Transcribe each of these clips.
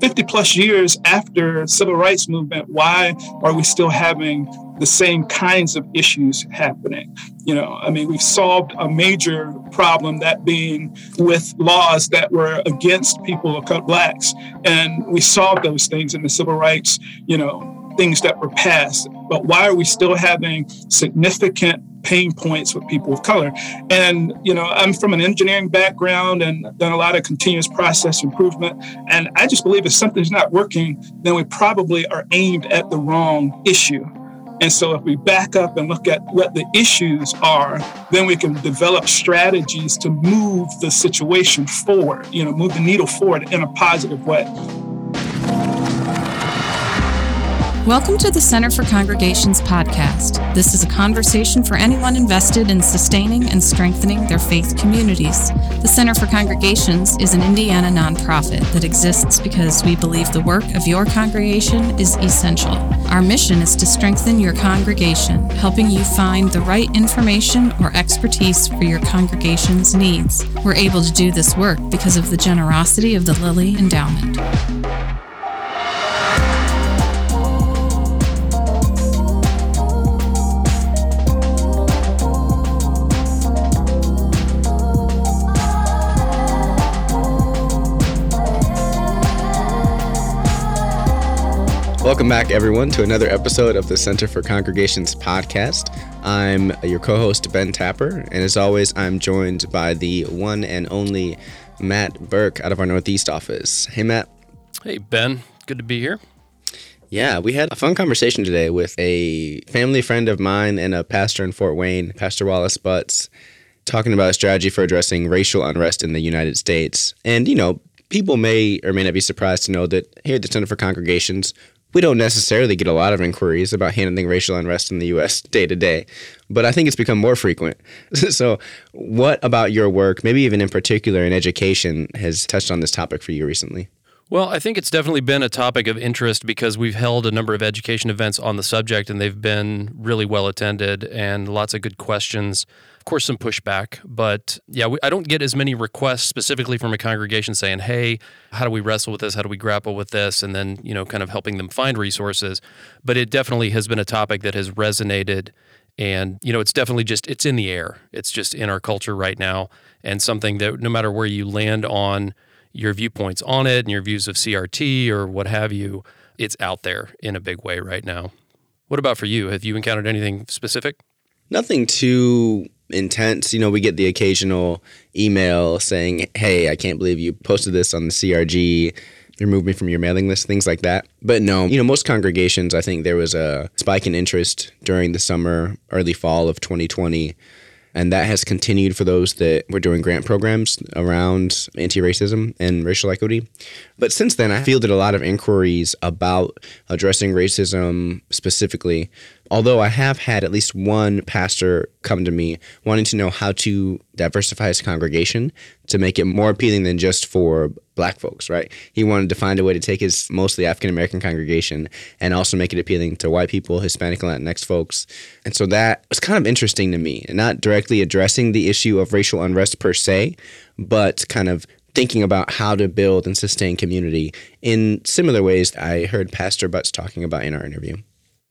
50 plus years after civil rights movement, why are we still having the same kinds of issues happening? You know, I mean, we've solved a major problem, that being with laws that were against people of color, blacks, and we solved those things in the civil rights, you know, things that were passed. But why are we still having significant pain points with people of color. And, you know, I'm from an engineering background and done a lot of continuous process improvement. And I just believe if something's not working, then we probably are aimed at the wrong issue. And so if we back up and look at what the issues are, then we can develop strategies to move the situation forward, you know, move the needle forward in a positive way. Welcome to the Center for Congregations podcast. This is a conversation for anyone invested in sustaining and strengthening their faith communities. The Center for Congregations is an Indiana nonprofit that exists because we believe the work of your congregation is essential. Our mission is to strengthen your congregation, helping you find the right information or expertise for your congregation's needs. We're able to do this work because of the generosity of the Lilly Endowment. Welcome back, everyone, to another episode of the Center for Congregations podcast. I'm your co host, Ben Tapper, and as always, I'm joined by the one and only Matt Burke out of our Northeast office. Hey, Matt. Hey, Ben. Good to be here. Yeah, we had a fun conversation today with a family friend of mine and a pastor in Fort Wayne, Pastor Wallace Butts, talking about a strategy for addressing racial unrest in the United States. And, you know, people may or may not be surprised to know that here at the Center for Congregations, we don't necessarily get a lot of inquiries about handling racial unrest in the U.S. day to day, but I think it's become more frequent. so, what about your work, maybe even in particular in education, has touched on this topic for you recently? Well, I think it's definitely been a topic of interest because we've held a number of education events on the subject and they've been really well attended and lots of good questions course, some pushback, but yeah, we, I don't get as many requests specifically from a congregation saying, "Hey, how do we wrestle with this? How do we grapple with this?" And then you know, kind of helping them find resources. But it definitely has been a topic that has resonated, and you know, it's definitely just it's in the air. It's just in our culture right now, and something that no matter where you land on your viewpoints on it and your views of CRT or what have you, it's out there in a big way right now. What about for you? Have you encountered anything specific? Nothing too intense. You know, we get the occasional email saying, "Hey, I can't believe you posted this on the CRG." Remove me from your mailing list, things like that. But no, you know, most congregations, I think there was a spike in interest during the summer, early fall of 2020 and that has continued for those that were doing grant programs around anti-racism and racial equity. But since then, I fielded a lot of inquiries about addressing racism specifically. Although I have had at least one pastor come to me wanting to know how to diversify his congregation to make it more appealing than just for black folks, right? He wanted to find a way to take his mostly African American congregation and also make it appealing to white people, Hispanic and Latinx folks. And so that was kind of interesting to me, not directly addressing the issue of racial unrest per se, but kind of thinking about how to build and sustain community in similar ways I heard Pastor Butts talking about in our interview.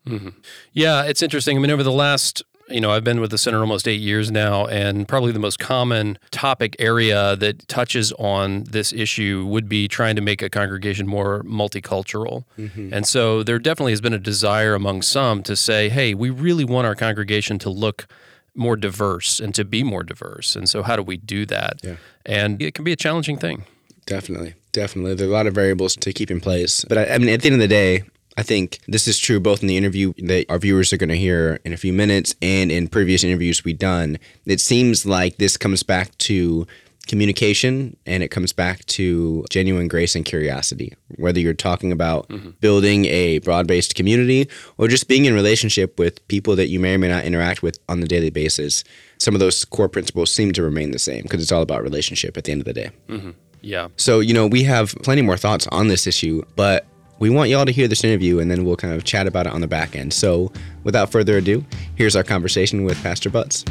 Mm-hmm. Yeah, it's interesting. I mean, over the last you know, I've been with the center almost eight years now, and probably the most common topic area that touches on this issue would be trying to make a congregation more multicultural. Mm-hmm. And so there definitely has been a desire among some to say, hey, we really want our congregation to look more diverse and to be more diverse. And so, how do we do that? Yeah. And it can be a challenging thing. Definitely. Definitely. There are a lot of variables to keep in place. But I, I mean, at the end of the day, I think this is true both in the interview that our viewers are going to hear in a few minutes and in previous interviews we've done. It seems like this comes back to communication and it comes back to genuine grace and curiosity. Whether you're talking about mm-hmm. building a broad based community or just being in relationship with people that you may or may not interact with on the daily basis, some of those core principles seem to remain the same because it's all about relationship at the end of the day. Mm-hmm. Yeah. So, you know, we have plenty more thoughts on this issue, but we want y'all to hear this interview and then we'll kind of chat about it on the back end. So, without further ado, here's our conversation with Pastor Butts.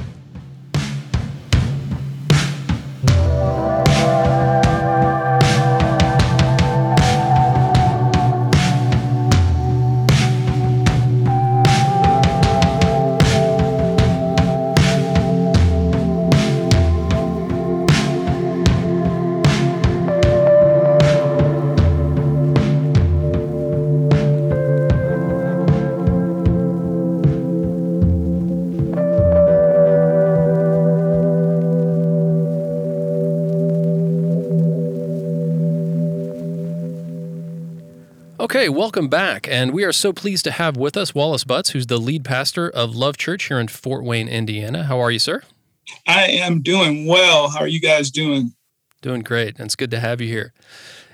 Okay, welcome back. And we are so pleased to have with us Wallace Butts, who's the lead pastor of Love Church here in Fort Wayne, Indiana. How are you, sir? I am doing well. How are you guys doing? Doing great. And it's good to have you here.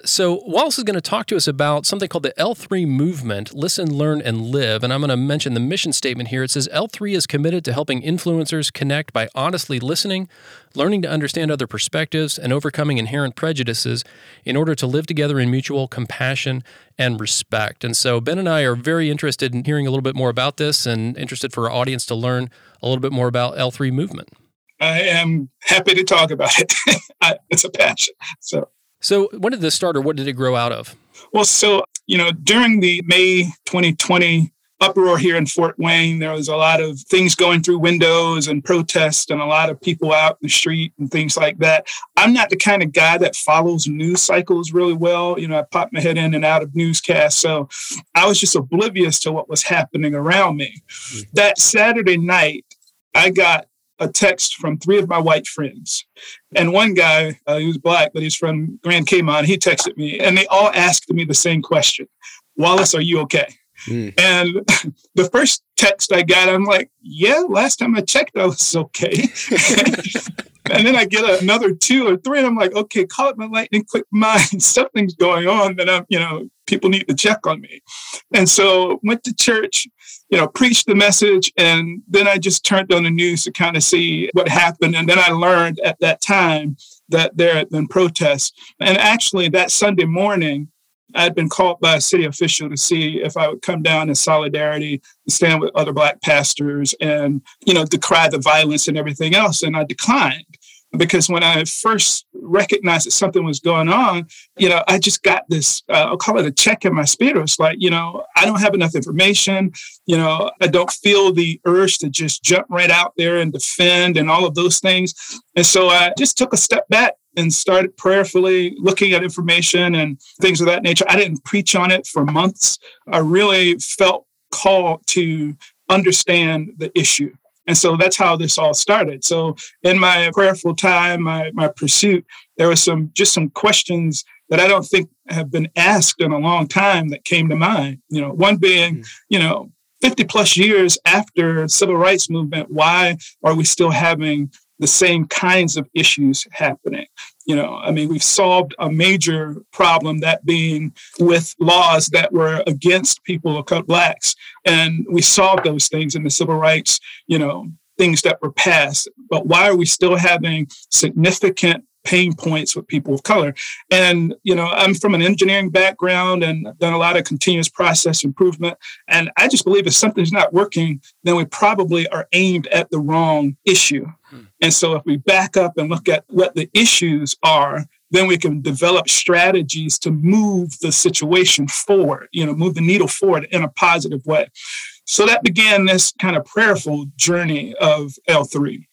So, Wallace is going to talk to us about something called the L3 movement listen, learn, and live. And I'm going to mention the mission statement here. It says L3 is committed to helping influencers connect by honestly listening, learning to understand other perspectives, and overcoming inherent prejudices in order to live together in mutual compassion and respect. And so, Ben and I are very interested in hearing a little bit more about this and interested for our audience to learn a little bit more about L3 movement. I am happy to talk about it. it's a passion. So, so, when did this start or what did it grow out of? Well, so, you know, during the May 2020 uproar here in Fort Wayne, there was a lot of things going through windows and protests and a lot of people out in the street and things like that. I'm not the kind of guy that follows news cycles really well. You know, I pop my head in and out of newscasts. So I was just oblivious to what was happening around me. Mm-hmm. That Saturday night, I got a text from three of my white friends. And one guy, uh, he was black, but he's from Grand Cayman, he texted me and they all asked me the same question Wallace, are you okay? Mm. And the first text I got, I'm like, yeah, last time I checked, I was okay. and then I get another two or three, and I'm like, okay, call it my lightning quick mind. Something's going on that I'm, you know, people need to check on me. And so went to church, you know, preached the message. And then I just turned on the news to kind of see what happened. And then I learned at that time that there had been protests. And actually, that Sunday morning, I had been called by a city official to see if I would come down in solidarity, stand with other Black pastors, and you know decry the violence and everything else. And I declined because when I first recognized that something was going on, you know, I just got this, uh, I'll call it a check in my spirit. It's like, you know, I don't have enough information. You know, I don't feel the urge to just jump right out there and defend and all of those things. And so I just took a step back and started prayerfully looking at information and things of that nature. I didn't preach on it for months. I really felt called to understand the issue and so that's how this all started. So in my prayerful time, my, my pursuit, there was some just some questions that I don't think have been asked in a long time that came to mind. You know, one being, mm. you know, 50 plus years after civil rights movement, why are we still having the same kinds of issues happening? You know, I mean, we've solved a major problem, that being with laws that were against people of color, blacks, and we solved those things in the civil rights, you know, things that were passed. But why are we still having significant pain points with people of color. And, you know, I'm from an engineering background and I've done a lot of continuous process improvement. And I just believe if something's not working, then we probably are aimed at the wrong issue. Hmm. And so if we back up and look at what the issues are, then we can develop strategies to move the situation forward, you know, move the needle forward in a positive way. So that began this kind of prayerful journey of L3.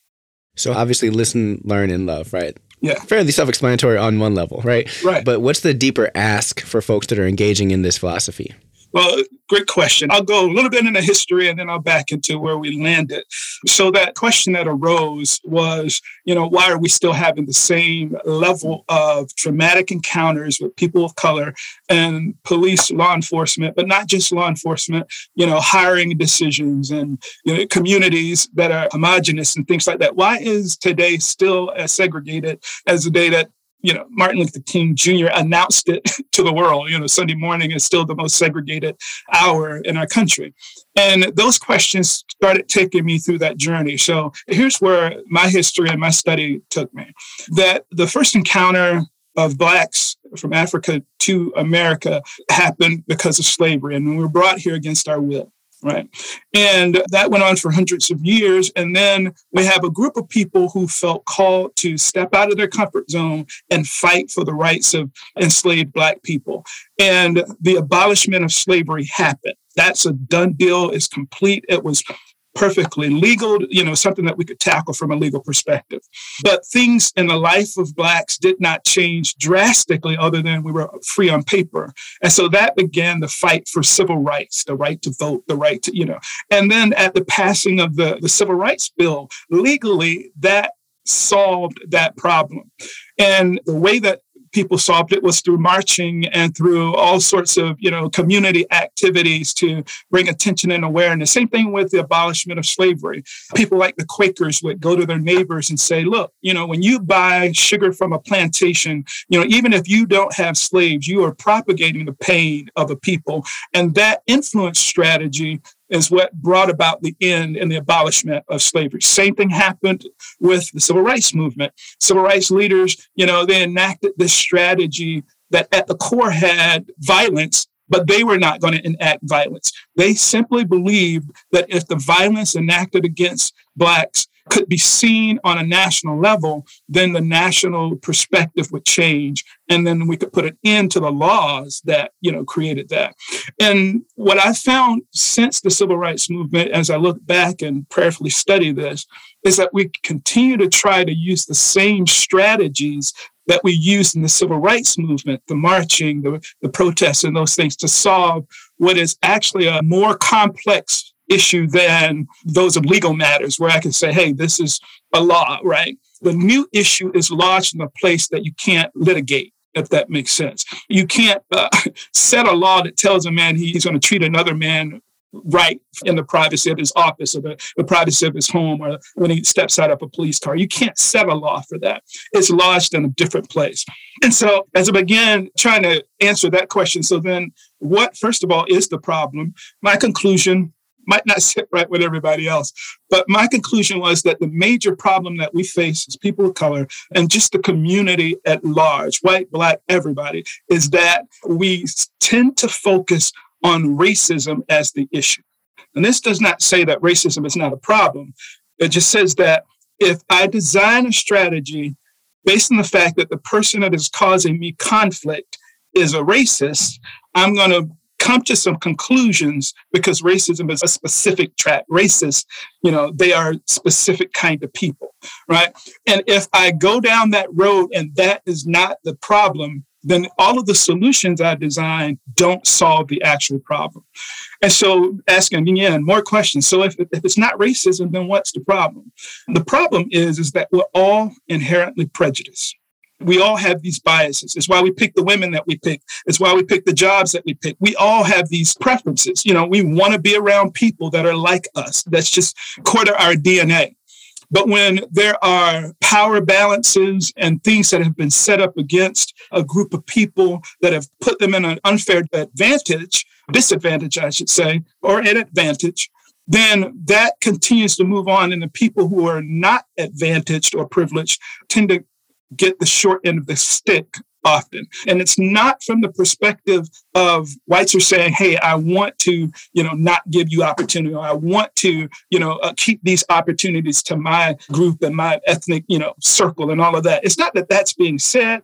So obviously, listen, learn, and love, right? Yeah. Fairly self explanatory on one level, right? Right. But what's the deeper ask for folks that are engaging in this philosophy? Well, great question. I'll go a little bit into history and then I'll back into where we landed. So that question that arose was, you know, why are we still having the same level of traumatic encounters with people of color and police, law enforcement, but not just law enforcement, you know, hiring decisions and you know, communities that are homogenous and things like that. Why is today still as segregated as the day that you know, Martin Luther King Jr. announced it to the world. You know, Sunday morning is still the most segregated hour in our country. And those questions started taking me through that journey. So here's where my history and my study took me. That the first encounter of Blacks from Africa to America happened because of slavery, and we were brought here against our will right? And that went on for hundreds of years. And then we have a group of people who felt called to step out of their comfort zone and fight for the rights of enslaved Black people. And the abolishment of slavery happened. That's a done deal. It's complete. It was perfectly legal, you know, something that we could tackle from a legal perspective. But things in the life of Blacks did not change drastically, other than we were free on paper. And so that began the fight for civil rights, the right to vote, the right to, you know. And then at the passing of the, the Civil Rights Bill, legally, that solved that problem. And the way that people solved it was through marching and through all sorts of, you know, community activities to bring attention and awareness. Same thing with the abolishment of slavery. People like the Quakers would go to their neighbors and say, look, you know, when you buy sugar from a plantation, you know, even if you don't have slaves, you are propagating the pain of a people. And that influence strategy is what brought about the end and the abolishment of slavery. Same thing happened with the civil rights movement. Civil rights leaders, you know, they enacted this strategy that at the core had violence, but they were not going to enact violence. They simply believed that if the violence enacted against blacks could be seen on a national level, then the national perspective would change. And then we could put an end to the laws that, you know, created that. And what I found since the civil rights movement, as I look back and prayerfully study this, is that we continue to try to use the same strategies that we used in the civil rights movement, the marching, the, the protests, and those things to solve what is actually a more complex issue than those of legal matters where I can say, hey, this is a law, right? The new issue is lodged in a place that you can't litigate. If that makes sense, you can't uh, set a law that tells a man he's going to treat another man right in the privacy of his office or the, the, privacy of his home or when he steps out of a police car. You can't set a law for that. It's lodged in a different place. And so as I began trying to answer that question, so then what, first of all, is the problem? My conclusion might not sit right with everybody else. But my conclusion was that the major problem that we face as people of color and just the community at large, white, black, everybody, is that we tend to focus on racism as the issue. And this does not say that racism is not a problem. It just says that if I design a strategy based on the fact that the person that is causing me conflict is a racist, I'm going to come to some conclusions because racism is a specific track. Racists, you know, they are specific kind of people, right? And if I go down that road and that is not the problem, then all of the solutions I design don't solve the actual problem. And so asking again more questions. So if, if it's not racism, then what's the problem? The problem is, is that we're all inherently prejudiced we all have these biases. It's why we pick the women that we pick. It's why we pick the jobs that we pick. We all have these preferences. You know, we want to be around people that are like us. That's just core to our DNA. But when there are power balances and things that have been set up against a group of people that have put them in an unfair advantage, disadvantage, I should say, or an advantage, then that continues to move on. And the people who are not advantaged or privileged tend to get the short end of the stick often. And it's not from the perspective of whites are saying, hey, I want to, you know, not give you opportunity. or I want to, you know, uh, keep these opportunities to my group and my ethnic, you know, circle and all of that. It's not that that's being said,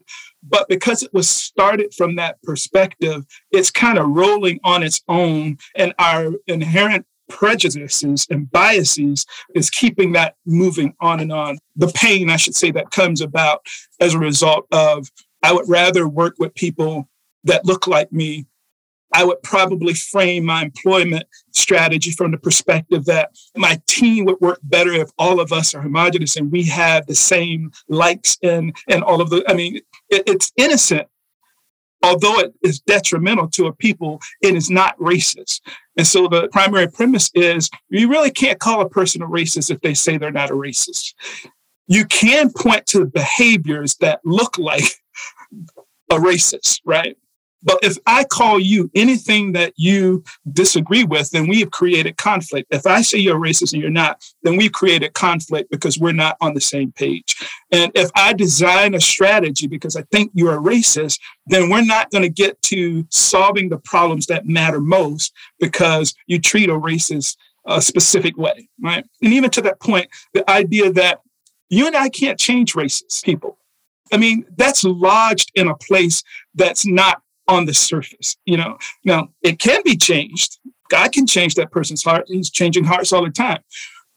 but because it was started from that perspective, it's kind of rolling on its own and our inherent prejudices and biases is keeping that moving on and on. The pain, I should say, that comes about as a result of I would rather work with people that look like me. I would probably frame my employment strategy from the perspective that my team would work better if all of us are homogenous and we have the same likes and and all of the. I mean, it, it's innocent although it is detrimental to a people, it is not racist. And so the primary premise is you really can't call a person a racist if they say they're not a racist. You can point to behaviors that look like a racist, right? But if I call you anything that you disagree with, then we have created conflict. If I say you're racist and you're not, then we've created conflict because we're not on the same page. And if I design a strategy because I think you're a racist, then we're not going to get to solving the problems that matter most because you treat a racist a specific way, right? And even to that point, the idea that you and I can't change racist people. I mean, that's lodged in a place that's not on the surface. You know, now it can be changed. God can change that person's heart. He's changing hearts all the time.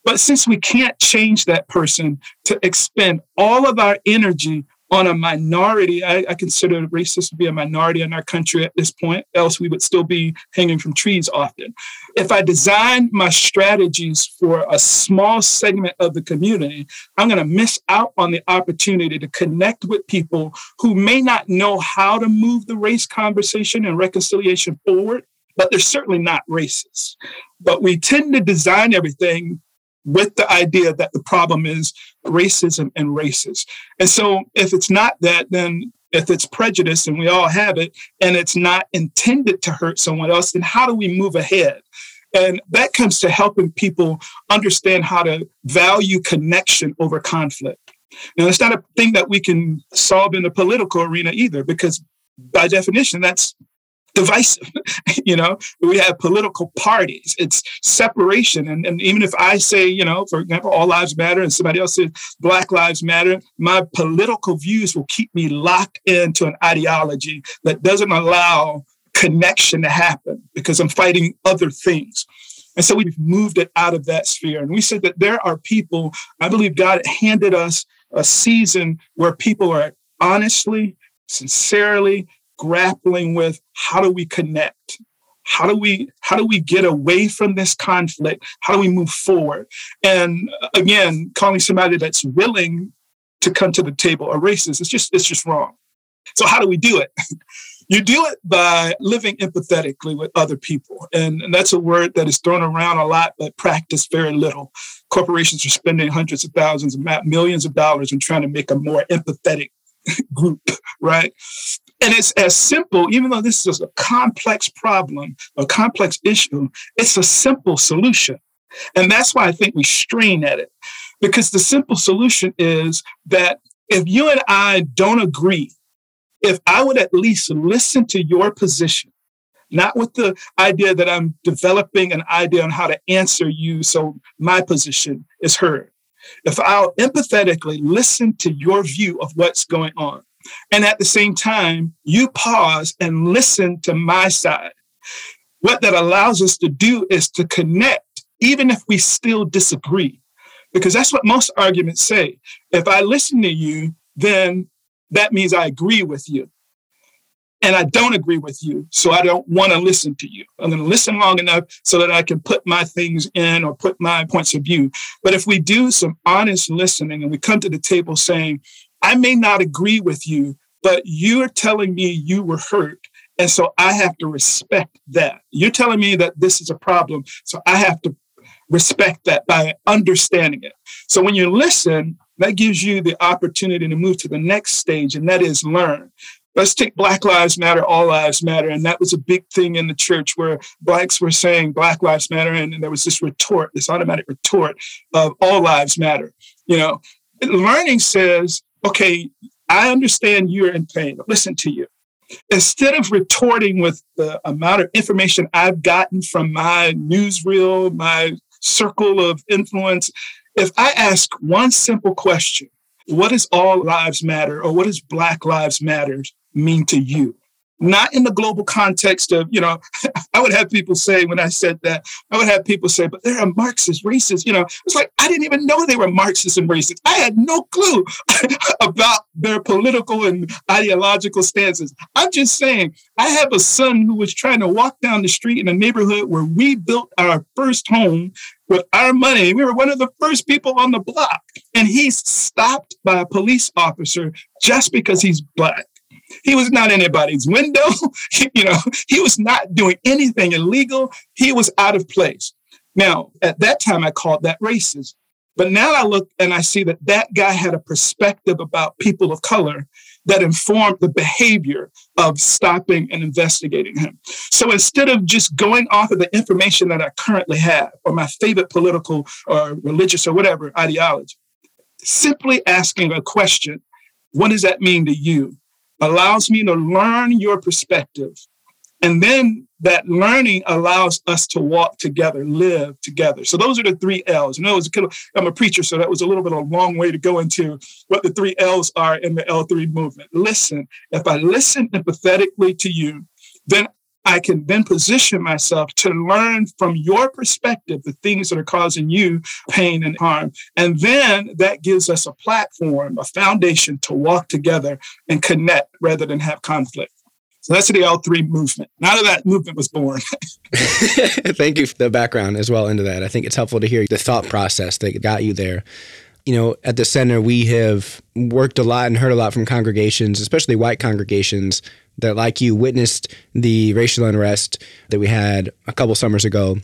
But since we can't change that person to expend all of our energy on a minority. I, I consider racists to be a minority in our country at this point, else we would still be hanging from trees often. If I design my strategies for a small segment of the community, I'm going to miss out on the opportunity to connect with people who may not know how to move the race conversation and reconciliation forward, but they're certainly not racist. But we tend to design everything with the idea that the problem is racism and races. And so if it's not that, then if it's prejudice and we all have it and it's not intended to hurt someone else, then how do we move ahead? And that comes to helping people understand how to value connection over conflict. Now, it's not a thing that we can solve in the political arena either, because by definition, that's divisive. you know, we have political parties. It's separation. And, and even if I say, you know, for example, all lives matter and somebody else says Black Lives Matter, my political views will keep me locked into an ideology that doesn't allow connection to happen because I'm fighting other things. And so we've moved it out of that sphere. And we said that there are people, I believe God handed us a season where people are honestly, sincerely, grappling with how do we connect? How do we how do we get away from this conflict? How do we move forward? And uh, again calling somebody that's willing to come to the table a racist it's just it's just wrong. So how do we do it? You do it by living empathetically with other people and, and that's a word that is thrown around a lot but practiced very little. Corporations are spending hundreds of thousands millions of dollars in trying to make a more empathetic group right and it's as simple, even though this is a complex problem, a complex issue, it's a simple solution. And that's why I think we strain at it. Because the simple solution is that if you and I don't agree, if I would at least listen to your position, not with the idea that I'm developing an idea on how to answer you so my position is heard. If I'll empathetically listen to your view of what's going on, and at the same time, you pause and listen to my side. What that allows us to do is to connect, even if we still disagree, because that's what most arguments say. If I listen to you, then that means I agree with you. And I don't agree with you, so I don't want to listen to you. I'm going to listen long enough so that I can put my things in or put my points of view. But if we do some honest listening and we come to the table saying, I may not agree with you, but you're telling me you were hurt. And so I have to respect that. You're telling me that this is a problem. So I have to respect that by understanding it. So when you listen, that gives you the opportunity to move to the next stage, and that is learn. Let's take Black Lives Matter, All Lives Matter. And that was a big thing in the church where Blacks were saying Black Lives Matter. And, and there was this retort, this automatic retort of All Lives Matter. You know, learning says okay, I understand you're in pain. Listen to you. Instead of retorting with the amount of information I've gotten from my newsreel, my circle of influence, if I ask one simple question, what does all lives matter or what does Black Lives Matter mean to you? Not in the global context of, you know, I would have people say when I said that, I would have people say, but they're a Marxist, racist. You know, it's like, I didn't even know they were Marxist and racist. I had no clue about their political and ideological stances. I'm just saying, I have a son who was trying to walk down the street in a neighborhood where we built our first home with our money. We were one of the first people on the block. And he's stopped by a police officer just because he's black. He was not anybody's window. you know, he was not doing anything illegal. He was out of place. Now, at that time, I called that racist. But now I look and I see that that guy had a perspective about people of color that informed the behavior of stopping and investigating him. So instead of just going off of the information that I currently have or my favorite political or religious or whatever ideology, simply asking a question, what does that mean to you? Allows me to learn your perspective. And then that learning allows us to walk together, live together. So those are the three L's. You know, I'm a preacher, so that was a little bit of a long way to go into what the three L's are in the L3 movement. Listen. If I listen empathetically to you, then I can then position myself to learn from your perspective the things that are causing you pain and harm. And then that gives us a platform, a foundation to walk together and connect rather than have conflict. So that's the L3 movement. None of that movement was born. Thank you for the background as well into that. I think it's helpful to hear the thought process that got you there. You know, at the center, we have worked a lot and heard a lot from congregations, especially white congregations, that, like you, witnessed the racial unrest that we had a couple summers ago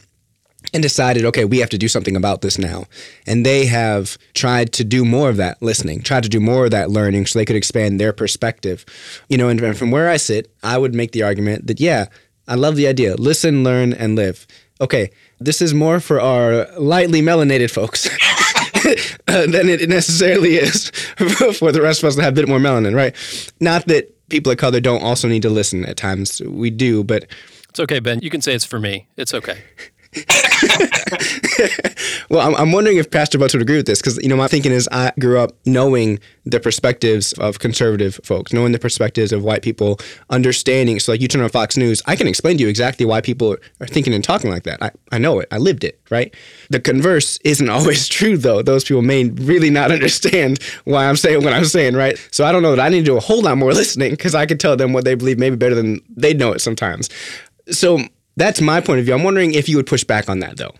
and decided, okay, we have to do something about this now. And they have tried to do more of that listening, tried to do more of that learning so they could expand their perspective. You know, and from where I sit, I would make the argument that, yeah, I love the idea listen, learn, and live. Okay, this is more for our lightly melanated folks. than it necessarily is for the rest of us to have a bit more melanin, right? Not that people of color don't also need to listen at times. We do, but it's okay, Ben. You can say it's for me. It's okay. well, I'm, I'm, wondering if Pastor Butts would agree with this because, you know, my thinking is I grew up knowing the perspectives of conservative folks, knowing the perspectives of white people, understanding. So, like, you turn on Fox News, I can explain to you exactly why people are thinking and talking like that. I, I know it, I lived it, right? The converse isn't always true, though. Those people may really not understand why I'm saying what I'm saying, right? So, I don't know that I need to do a whole lot more listening because I could tell them what they believe maybe better than they know it sometimes. So, that's my point of view. I'm wondering if you would push back on that, though.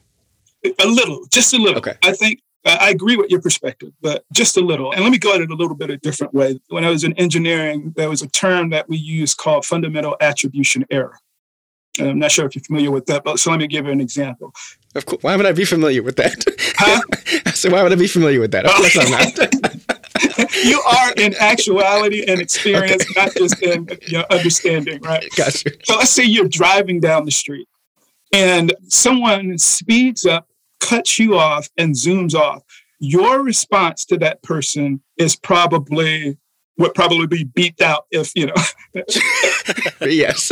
A little, just a little. Okay. I think I agree with your perspective, but just a little. And let me go at it a little bit a different way. When I was in engineering, there was a term that we used called fundamental attribution error. And I'm not sure if you're familiar with that, but so let me give you an example. Of course. Why would I be familiar with that? Huh? so why would I be familiar with that? Of course I'm not. you are in actuality and experience, okay. not just in you know, understanding, right? Gotcha. So let's say you're driving down the street and someone speeds up cuts you off and zooms off, your response to that person is probably would probably be beeped out if you know. yes.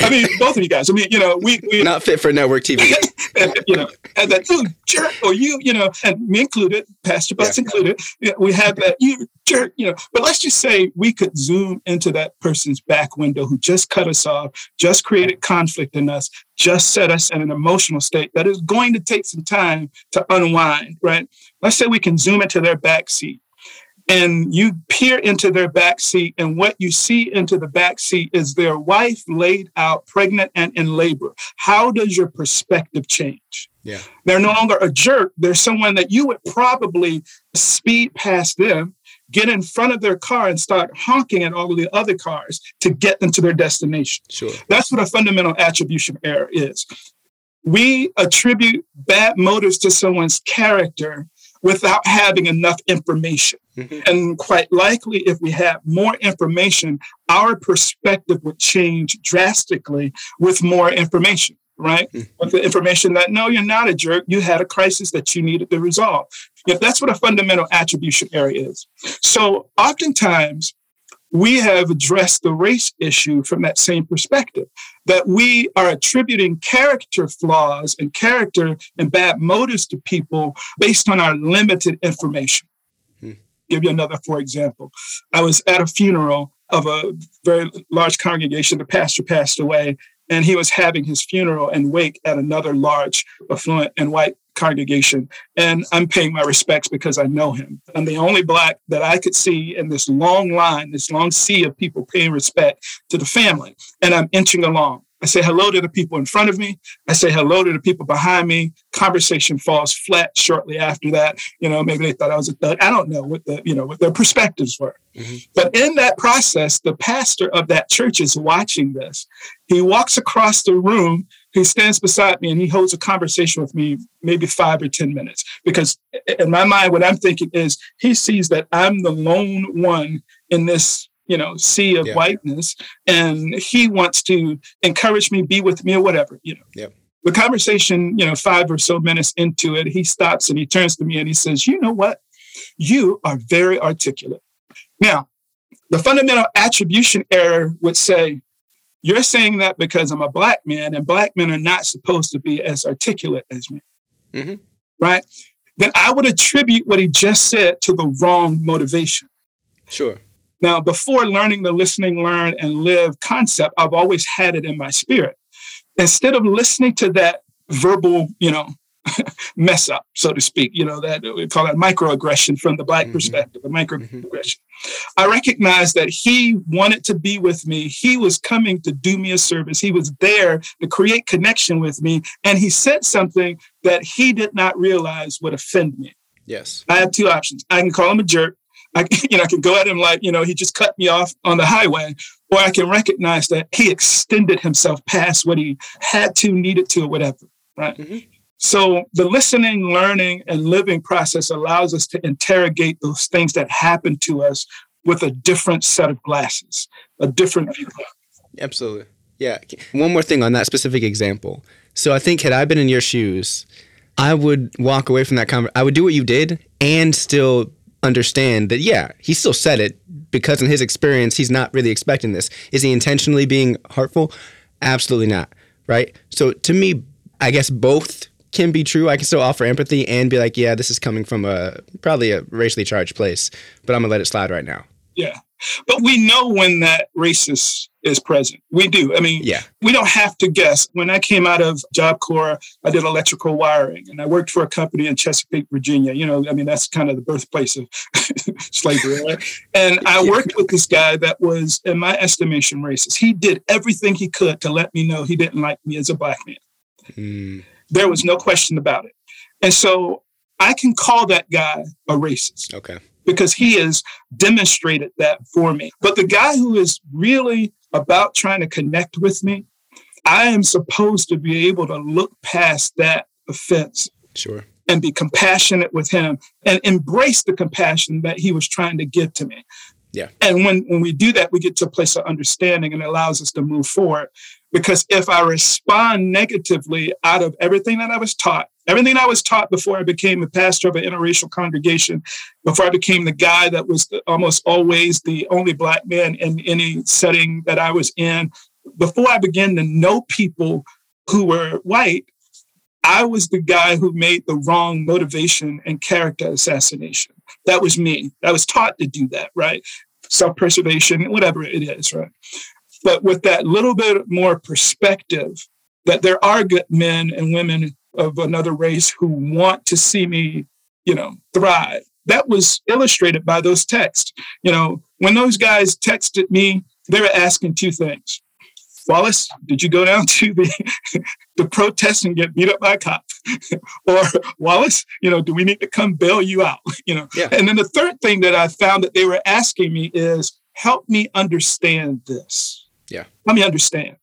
I mean, both of you guys. I mean, you know, we, we not fit for network TV. and, you know, and that you jerk, or you, you know, and me included, Pastor Butts yeah. included. We have that you jerk, you know. But let's just say we could zoom into that person's back window who just cut us off, just created conflict in us, just set us in an emotional state that is going to take some time to unwind. Right? Let's say we can zoom into their back seat and you peer into their back seat and what you see into the back seat is their wife laid out pregnant and in labor. How does your perspective change? Yeah. They're no longer a jerk. They're someone that you would probably speed past them get in front of their car and start honking at all of the other cars to get them to their destination. Sure. That's what a fundamental attribution error is. We attribute bad motives to someone's character without having enough information. Mm-hmm. And quite likely, if we had more information, our perspective would change drastically with more information, right? Mm-hmm. With the information that, no, you're not a jerk. You had a crisis that you needed to resolve. Yeah, that's what a fundamental attribution error is. So oftentimes, we have addressed the race issue from that same perspective that we are attributing character flaws and character and bad motives to people based on our limited information. Give you another, for example. I was at a funeral of a very large congregation. The pastor passed away, and he was having his funeral and wake at another large, affluent, and white congregation. And I'm paying my respects because I know him. I'm the only Black that I could see in this long line, this long sea of people paying respect to the family. And I'm inching along. I say hello to the people in front of me. I say hello to the people behind me. Conversation falls flat shortly after that. You know, maybe they thought I was a thug. I don't know what the, you know, what their perspectives were. Mm-hmm. But in that process, the pastor of that church is watching this. He walks across the room he stands beside me and he holds a conversation with me maybe five or 10 minutes. Because in my mind, what I'm thinking is he sees that I'm the lone one in this you know sea of yeah. whiteness and he wants to encourage me be with me or whatever you know yeah. the conversation you know five or so minutes into it he stops and he turns to me and he says you know what you are very articulate now the fundamental attribution error would say you're saying that because I'm a black man and black men are not supposed to be as articulate as me. Mm-hmm. Right? Then I would attribute what he just said to the wrong motivation. Sure. Now, before learning the listening, learn, and live concept, I've always had it in my spirit. Instead of listening to that verbal, you know, mess up, so to speak, you know, that we call that microaggression from the Black mm-hmm. perspective, a microaggression. Mm-hmm. I recognized that he wanted to be with me. He was coming to do me a service. He was there to create connection with me. And he said something that he did not realize would offend me. Yes. I have two options. I can call him a jerk I, you know, I can go at him like, you know, he just cut me off on the highway, or I can recognize that he extended himself past what he had to, needed to, or whatever, right? Mm-hmm. So the listening, learning, and living process allows us to interrogate those things that happen to us with a different set of glasses, a different view. Absolutely. Yeah. One more thing on that specific example. So I think had I been in your shoes, I would walk away from that conversation. I would do what you did and still understand that yeah he still said it because in his experience he's not really expecting this. Is he intentionally being hurtful? Absolutely not right? So to me i guess both can be true. I can still offer empathy and be like yeah this is coming from a probably a racially charged place but i'm gonna let it slide right now. Yeah. But we know when that racist is present. We do. I mean, yeah. we don't have to guess. When I came out of Job Corps, I did electrical wiring and I worked for a company in Chesapeake, Virginia. You know, I mean, that's kind of the birthplace of slavery, right? And I worked with this guy that was, in my estimation, racist. He did everything he could to let me know he didn't like me as a black man. Mm. There was no question about it. And so I can call that guy a racist. Okay because he has demonstrated that for me. But the guy who is really about trying to connect with me, I am supposed to be able to look past that offense. Sure. And be compassionate with him and embrace the compassion that he was trying to give to me. Yeah. And when, when we do that, we get to a place of understanding and it allows us to move forward. Because if I respond negatively out of everything that I was taught, everything I was taught before I became a pastor of an interracial congregation, before I became the guy that was almost always the only Black man in any setting that I was in, before I began to know people who were white, I was the guy who made the wrong motivation and character assassination. That was me. I was taught to do that, right? Self preservation, whatever it is, right? But with that little bit more perspective that there are good men and women of another race who want to see me, you know, thrive. That was illustrated by those texts. You know, when those guys texted me, they were asking two things. Wallace, did you go down to the the protest and get beat up by a cop? or Wallace, you know, do we need to come bail you out? You know, yeah. and then the third thing that I found that they were asking me is, help me understand this. Yeah. Let me understand.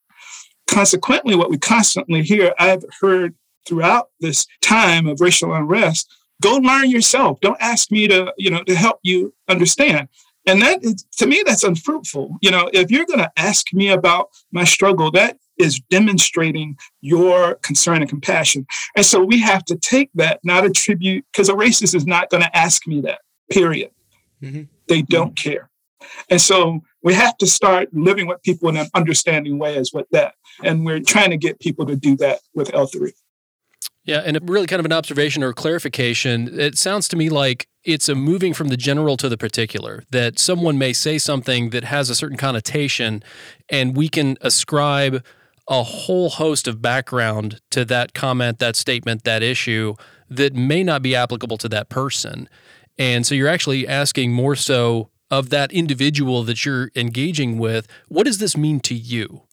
Consequently, what we constantly hear, I've heard throughout this time of racial unrest, go learn yourself. Don't ask me to, you know, to help you understand. And that is, to me, that's unfruitful. You know, if you're going to ask me about my struggle, that is demonstrating your concern and compassion. And so we have to take that, not attribute, because a racist is not going to ask me that, period. Mm-hmm. They don't mm-hmm. care. And so we have to start living with people in an understanding way as with that. And we're trying to get people to do that with L3. Yeah, and really kind of an observation or clarification. It sounds to me like it's a moving from the general to the particular, that someone may say something that has a certain connotation, and we can ascribe a whole host of background to that comment, that statement, that issue that may not be applicable to that person. And so you're actually asking more so of that individual that you're engaging with, what does this mean to you?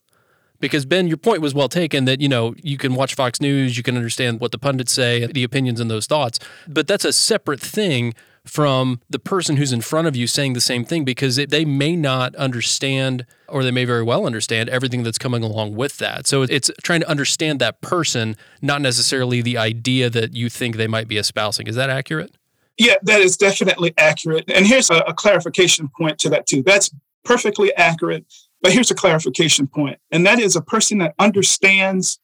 Because Ben, your point was well taken that you know you can watch Fox News, you can understand what the pundits say, the opinions and those thoughts, but that's a separate thing from the person who's in front of you saying the same thing because it, they may not understand or they may very well understand everything that's coming along with that. So it's trying to understand that person, not necessarily the idea that you think they might be espousing. Is that accurate? Yeah, that is definitely accurate. And here's a, a clarification point to that too. That's perfectly accurate. But here's a clarification point, and that is a person that understands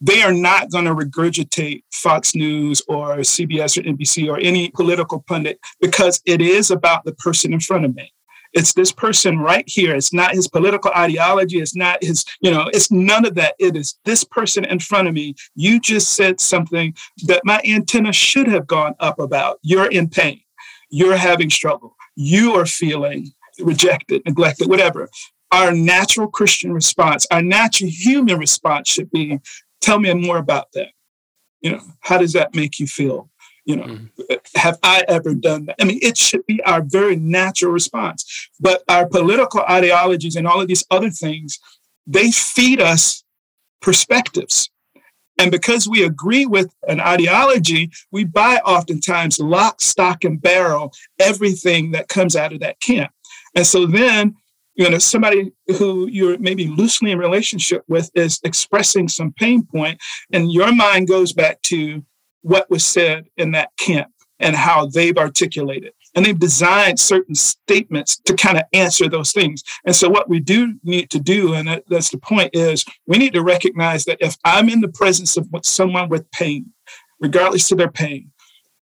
they are not going to regurgitate Fox News or CBS or NBC or any political pundit because it is about the person in front of me. It's this person right here. It's not his political ideology. It's not his, you know, it's none of that. It is this person in front of me. You just said something that my antenna should have gone up about. You're in pain. You're having struggle. You are feeling rejected, neglected, whatever. Our natural Christian response, our natural human response should be, tell me more about that. You know, how does that make you feel? You know, mm-hmm. have I ever done that? I mean, it should be our very natural response. But our political ideologies and all of these other things, they feed us perspectives. And because we agree with an ideology, we buy oftentimes lock, stock, and barrel everything that comes out of that camp. And so then, you know, somebody who you're maybe loosely in relationship with is expressing some pain point, and your mind goes back to what was said in that camp and how they've articulated and they've designed certain statements to kind of answer those things. And so, what we do need to do, and that's the point, is we need to recognize that if I'm in the presence of someone with pain, regardless of their pain,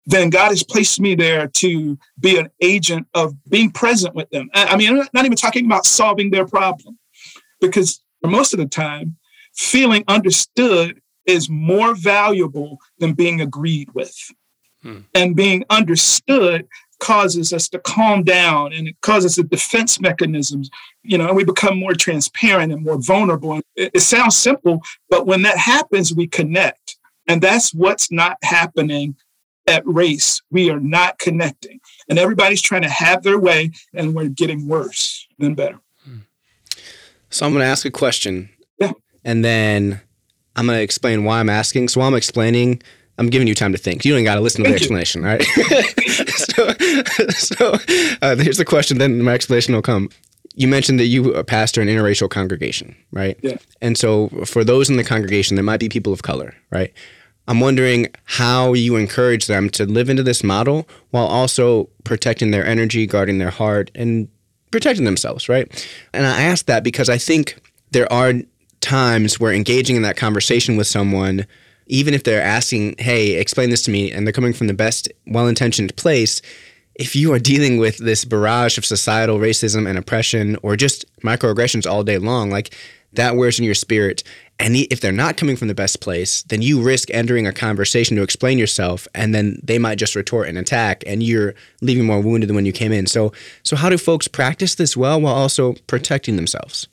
then God has placed me there to be an agent of being present with them. I mean, I'm not even talking about solving their problem, because most of the time, feeling understood is more valuable than being agreed with. Hmm. And being understood causes us to calm down and it causes the defense mechanisms, you know, and we become more transparent and more vulnerable. It, it sounds simple, but when that happens, we connect. And that's what's not happening at race. We are not connecting. And everybody's trying to have their way, and we're getting worse than better. So I'm going to ask a question. Yeah. And then I'm going to explain why I'm asking. So while I'm explaining, I'm giving you time to think. You don't got to listen to Thank the explanation, you. right? so, so uh, here's the question. Then my explanation will come. You mentioned that you are pastor an interracial congregation, right? Yeah. And so for those in the congregation, there might be people of color, right? I'm wondering how you encourage them to live into this model while also protecting their energy, guarding their heart, and protecting themselves, right? And I ask that because I think there are times where engaging in that conversation with someone, even if they're asking, hey, explain this to me, and they're coming from the best, well intentioned place, if you are dealing with this barrage of societal racism and oppression or just microaggressions all day long, like that wears in your spirit. And if they're not coming from the best place, then you risk entering a conversation to explain yourself, and then they might just retort and attack, and you're leaving more wounded than when you came in. So, so how do folks practice this well while also protecting themselves?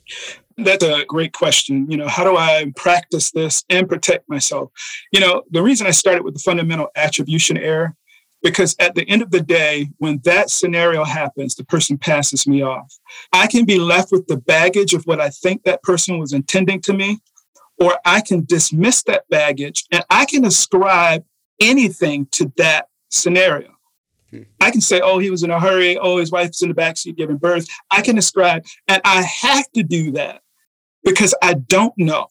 That's a great question. You know, how do I practice this and protect myself? You know, the reason I started with the fundamental attribution error, because at the end of the day, when that scenario happens, the person passes me off. I can be left with the baggage of what I think that person was intending to me, or I can dismiss that baggage and I can ascribe anything to that scenario. Hmm. I can say, oh, he was in a hurry. Oh, his wife's in the backseat giving birth. I can ascribe, and I have to do that because I don't know.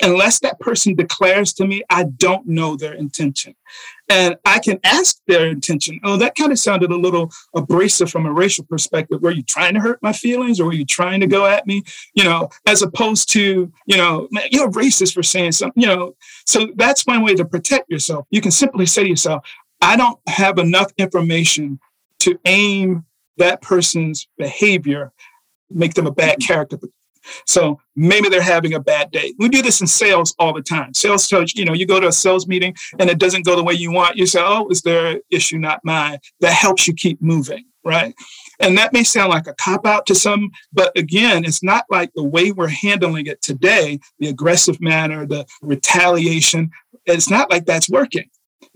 Unless that person declares to me, I don't know their intention. And I can ask their intention. Oh, that kind of sounded a little abrasive from a racial perspective. Were you trying to hurt my feelings or were you trying to go at me? You know, as opposed to, you know, you're racist for saying something, you know. So that's one way to protect yourself. You can simply say to yourself, I don't have enough information to aim that person's behavior, make them a bad mm-hmm. character so maybe they're having a bad day. We do this in sales all the time. Sales coach, you know, you go to a sales meeting and it doesn't go the way you want. You say, oh, is their issue, not mine? That helps you keep moving, right? And that may sound like a cop out to some, but again, it's not like the way we're handling it today, the aggressive manner, the retaliation. It's not like that's working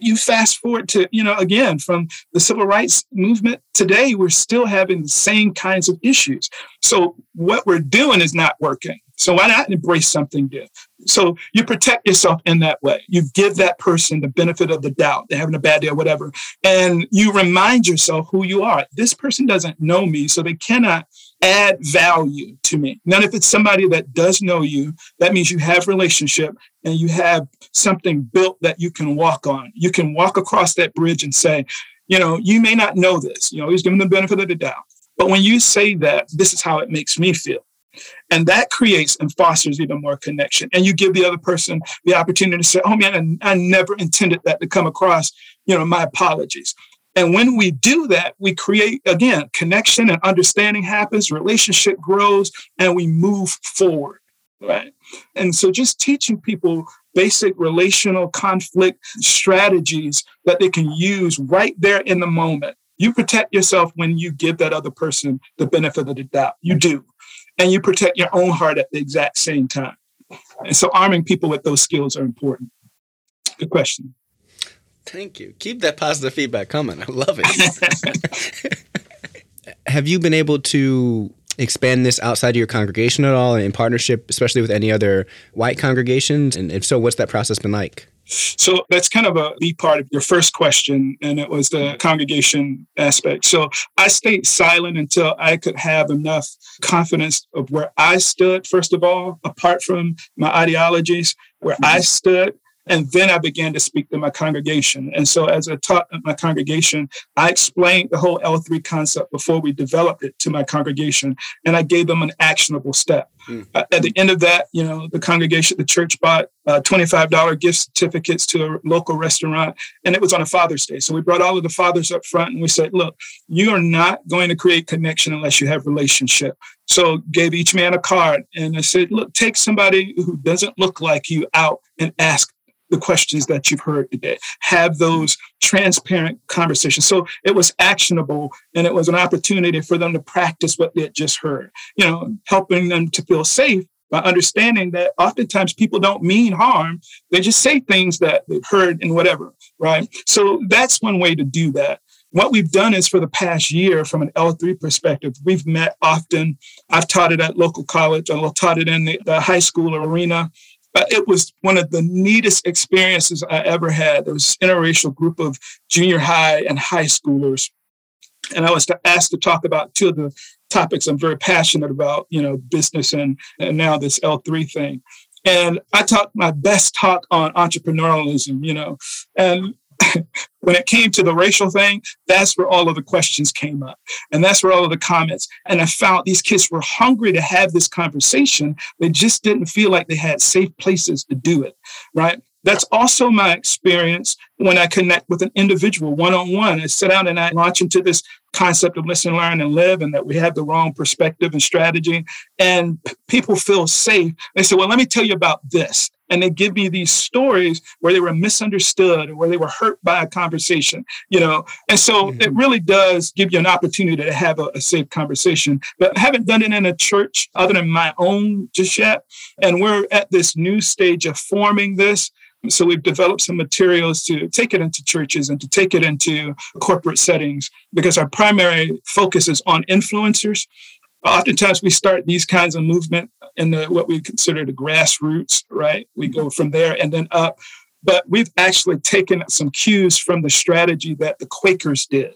you fast forward to, you know, again, from the civil rights movement today, we're still having the same kinds of issues. So what we're doing is not working. So why not embrace something new? So you protect yourself in that way. You give that person the benefit of the doubt. They're having a bad day or whatever. And you remind yourself who you are. This person doesn't know me, so they cannot add value to me. Now, if it's somebody that does know you, that means you have relationship and you have something built that you can walk on. You can walk across that bridge and say, you know, you may not know this. You know, he's giving the benefit of the doubt. But when you say that, this is how it makes me feel. And that creates and fosters even more connection. And you give the other person the opportunity to say, oh man, I, I never intended that to come across. You know, my apologies. And when we do that, we create, again, connection and understanding happens, relationship grows, and we move forward. Right. And so just teaching people basic relational conflict strategies that they can use right there in the moment You protect yourself when you give that other person the benefit of the doubt. You do. And you protect your own heart at the exact same time. And so arming people with those skills are important. Good question. Thank you. Keep that positive feedback coming. I love it. Have you been able to expand this outside of your congregation at all in partnership, especially with any other white congregations? And if so, what's that process been like? So that's kind of a big part of your first question, and it was the congregation aspect. So I stayed silent until I could have enough confidence of where I stood, first of all, apart from my ideologies, where I mm-hmm. stood, and then I began to speak to my congregation. And so, as I taught my congregation, I explained the whole L3 concept before we developed it to my congregation, and I gave them an actionable step. Mm. Uh, at the end of that, you know, the congregation, the church bought uh, $25 gift certificates to a local restaurant, and it was on a Father's Day. So we brought all of the fathers up front, and we said, "Look, you are not going to create connection unless you have relationship." So gave each man a card, and I said, "Look, take somebody who doesn't look like you out and ask the questions that you've heard today. Have those transparent conversations. So it was actionable and it was an opportunity for them to practice what they had just heard, you know, helping them to feel safe by understanding that oftentimes people don't mean harm. They just say things that they've heard and whatever, right? So that's one way to do that. What we've done is for the past year, from an L3 perspective, we've met often. I've taught it at local college, I've taught it in the, the high school arena it was one of the neatest experiences I ever had. There was an interracial group of junior high and high schoolers. And I was asked to talk about two of the topics I'm very passionate about, you know, business and, and now this L3 thing. And I talked my best talk on entrepreneurialism, you know, and when it came to the racial thing, that's where all of the questions came up. And that's where all of the comments. And I found these kids were hungry to have this conversation. They just didn't feel like they had safe places to do it. Right. That's also my experience when I connect with an individual one on one. I sit down and I launch into this concept of listen, learn, and live, and that we have the wrong perspective and strategy. And people feel safe. They say, Well, let me tell you about this and they give me these stories where they were misunderstood or where they were hurt by a conversation, you know. And so mm-hmm. it really does give you an opportunity to have a, a, safe conversation. But I haven't done it in a church other than my own just yet. And we're at this new stage of forming this. So we've developed some materials to take it into churches and to take it into corporate settings because our primary focus is on influencers oftentimes we start these kinds of movement in the, what we consider the grassroots, right? We go from there and then up. But we've actually taken some cues from the strategy that the Quakers did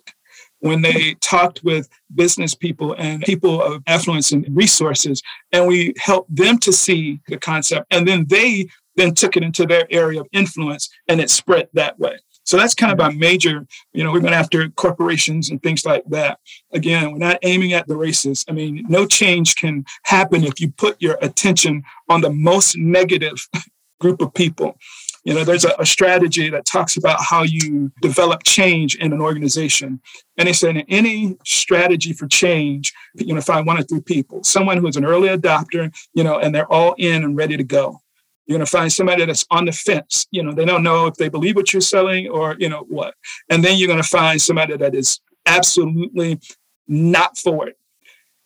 when they talked with business people and people of affluence and resources, and we helped them to see the concept. And then they then took it into their area of influence and it spread that way. So that's kind of our major, you know, we've been after corporations and things like that. Again, we're not aiming at the races. I mean, no change can happen if you put your attention on the most negative group of people. You know, there's a, a, strategy that talks about how you develop change in an organization. And they said in any strategy for change, going to find one or three people, someone who's an early adopter, you know, and they're all in and ready to go. You're going to find somebody that's on the fence. You know, they don't know if they believe what you're selling or, you know, what. And then you're going to find somebody that is absolutely not for it.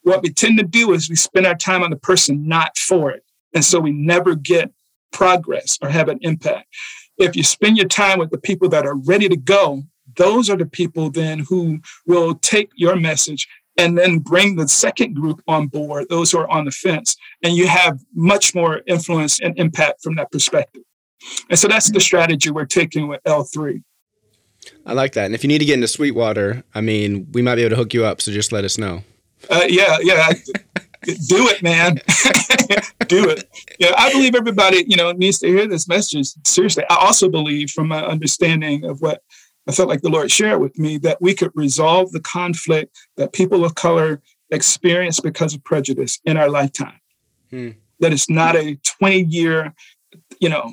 What we tend to do is we spend our time on the person not for it. And so we never get progress or have an impact. If you spend your time with the people that are ready to go, those are the people then who will take your message and then bring the second group on board, those who are on the fence, and you have much more influence and impact from that perspective. And so that's the strategy we're taking with L3. I like that. And if you need to get into Sweetwater, I mean, we might be able to hook you up. So just let us know. Uh, yeah, yeah. do it, man. do it. Yeah, I believe everybody, you know, needs to hear this message. Seriously, I also believe, from my understanding of what I felt like the Lord shared with me that we could resolve the conflict that people of color experience because of prejudice in our lifetime. Hmm. That it's not a 20 year, you know,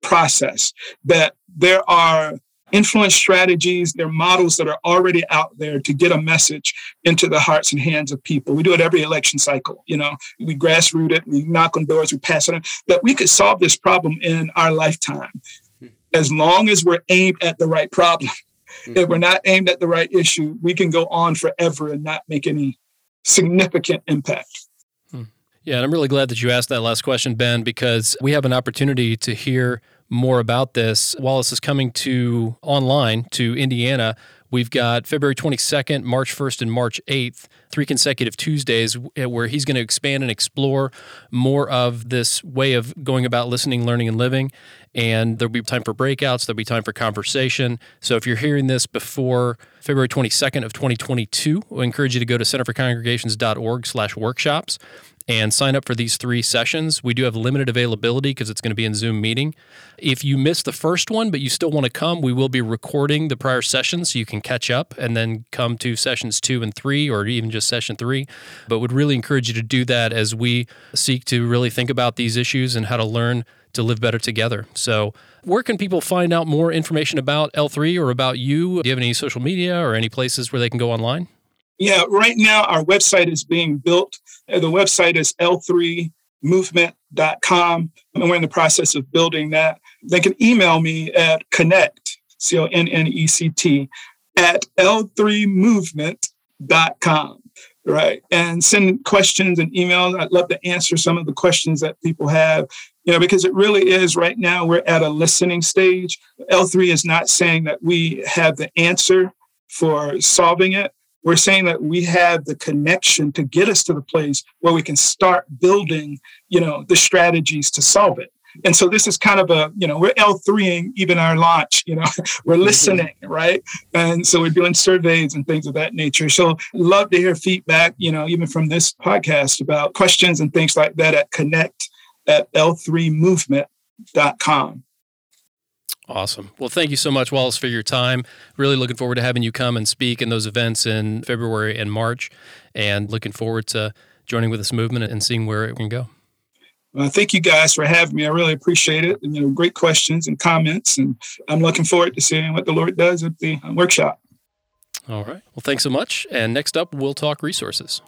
process, that there are influence strategies, there are models that are already out there to get a message into the hearts and hands of people. We do it every election cycle. You know, we grassroot it, we knock on doors, we pass it on. That we could solve this problem in our lifetime as long as we're aimed at the right problem. Mm-hmm. If we're not aimed at the right issue, we can go on forever and not make any significant impact. Hmm. Yeah, and I'm really glad that you asked that last question, Ben, because we have an opportunity to hear more about this. Wallace is coming to online to Indiana. We've got February 22nd, March 1st, and March 8th, three consecutive Tuesdays eh, where he's going to expand and explore more of this way of going about listening, learning, and living. And there'll be time for breakouts, there'll be time for conversation. So if you're hearing this before February 22nd of 2022, we encourage you to go to centerforcongregations.org slash workshops and sign up for these three sessions. We do have limited availability because it's going to be in Zoom meeting. If you missed the first one, but you still want to come, we will be recording the prior sessions so you can catch up and then come to sessions two and three, or even just session three. But would really encourage you to do that as we seek to really think about these issues and how to learn to live better together. So, where can people find out more information about L3 or about you? Do you have any social media or any places where they can go online? Yeah, right now our website is being built. Uh, the website is l3movement.com, and we're in the process of building that. They can email me at connect, C O N N E C T, at l3movement.com, right? And send questions and emails. I'd love to answer some of the questions that people have, you know, because it really is right now we're at a listening stage. L3 is not saying that we have the answer for solving it we're saying that we have the connection to get us to the place where we can start building, you know, the strategies to solve it. And so this is kind of a, you know, we're L3ing even our launch, you know, we're mm-hmm. listening, right? And so we're doing surveys and things of that nature. So love to hear feedback, you know, even from this podcast about questions and things like that at connect at L3movement.com. Awesome. Well, thank you so much, Wallace, for your time. Really looking forward to having you come and speak in those events in February and March, and looking forward to joining with this movement and seeing where it can go. Well, thank you guys for having me. I really appreciate it. And, you know, great questions and comments, and I'm looking forward to seeing what the Lord does at the uh, workshop. All right. Well, thanks so much. And next up, we'll talk resources.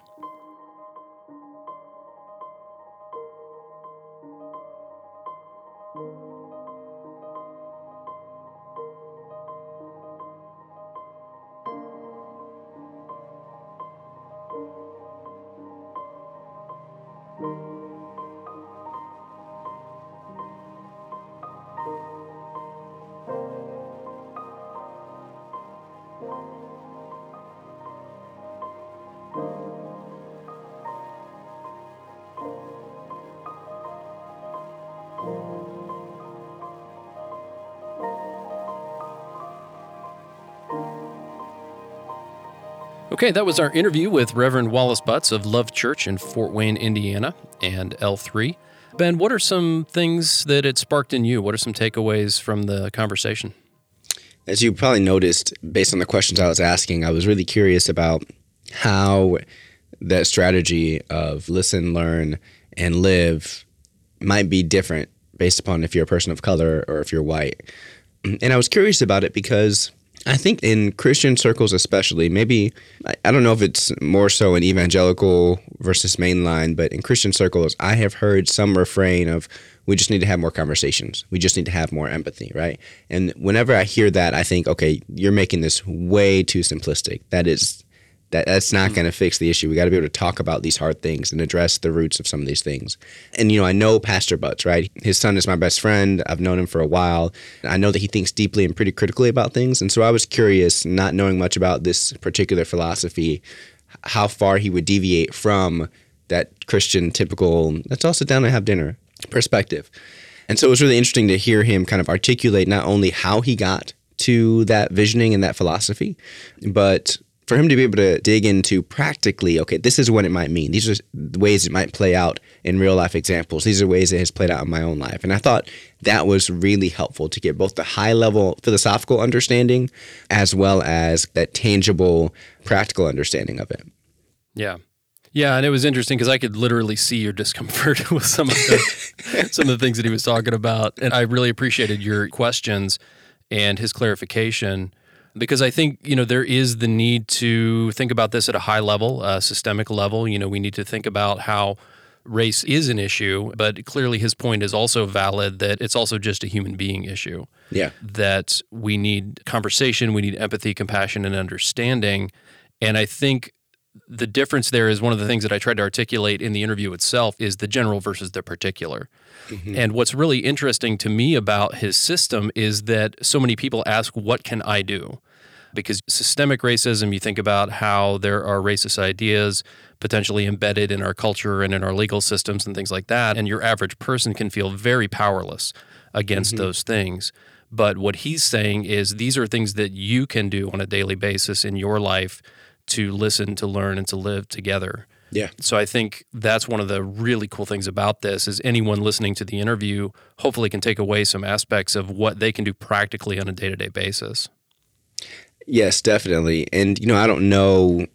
Okay, that was our interview with Reverend Wallace Butts of Love Church in Fort Wayne, Indiana, and L3. Ben, what are some things that it sparked in you? What are some takeaways from the conversation? As you probably noticed, based on the questions I was asking, I was really curious about how that strategy of listen, learn, and live might be different based upon if you're a person of color or if you're white. And I was curious about it because I think in Christian circles, especially, maybe I don't know if it's more so in evangelical versus mainline, but in Christian circles, I have heard some refrain of we just need to have more conversations. We just need to have more empathy, right? And whenever I hear that, I think, okay, you're making this way too simplistic. That is that that's not mm. going to fix the issue. We got to be able to talk about these hard things and address the roots of some of these things. And you know, I know Pastor Butts, right? His son is my best friend. I've known him for a while. I know that he thinks deeply and pretty critically about things. And so I was curious, not knowing much about this particular philosophy, how far he would deviate from that Christian typical let's all sit down and have dinner perspective. And so it was really interesting to hear him kind of articulate not only how he got to that visioning and that philosophy, but for him to be able to dig into practically, okay, this is what it might mean. These are the ways it might play out in real life examples. These are ways it has played out in my own life. And I thought that was really helpful to get both the high level philosophical understanding as well as that tangible practical understanding of it. Yeah. Yeah, and it was interesting because I could literally see your discomfort with some of the some of the things that he was talking about, and I really appreciated your questions and his clarification because I think you know there is the need to think about this at a high level, a systemic level. You know, we need to think about how race is an issue, but clearly his point is also valid that it's also just a human being issue. Yeah. That we need conversation, we need empathy, compassion, and understanding. And I think the difference there is one of the things that I tried to articulate in the interview itself is the general versus the particular. Mm-hmm. And what's really interesting to me about his system is that so many people ask, What can I do? Because systemic racism, you think about how there are racist ideas potentially embedded in our culture and in our legal systems and things like that. And your average person can feel very powerless against mm-hmm. those things. But what he's saying is these are things that you can do on a daily basis in your life to listen, to learn, and to live together. Yeah. So I think that's one of the really cool things about this is anyone listening to the interview hopefully can take away some aspects of what they can do practically on a day-to-day basis. Yes, definitely. And you know, I don't know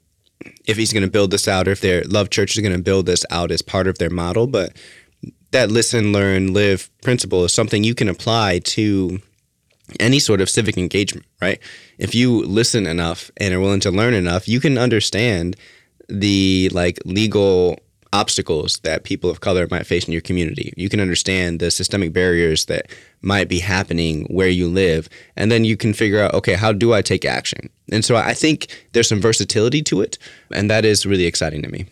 if he's going to build this out or if their Love Church is going to build this out as part of their model, but that listen, learn, live principle is something you can apply to any sort of civic engagement, right? If you listen enough and are willing to learn enough, you can understand the like legal obstacles that people of color might face in your community. You can understand the systemic barriers that might be happening where you live, and then you can figure out, okay, how do I take action? And so I think there's some versatility to it, and that is really exciting to me.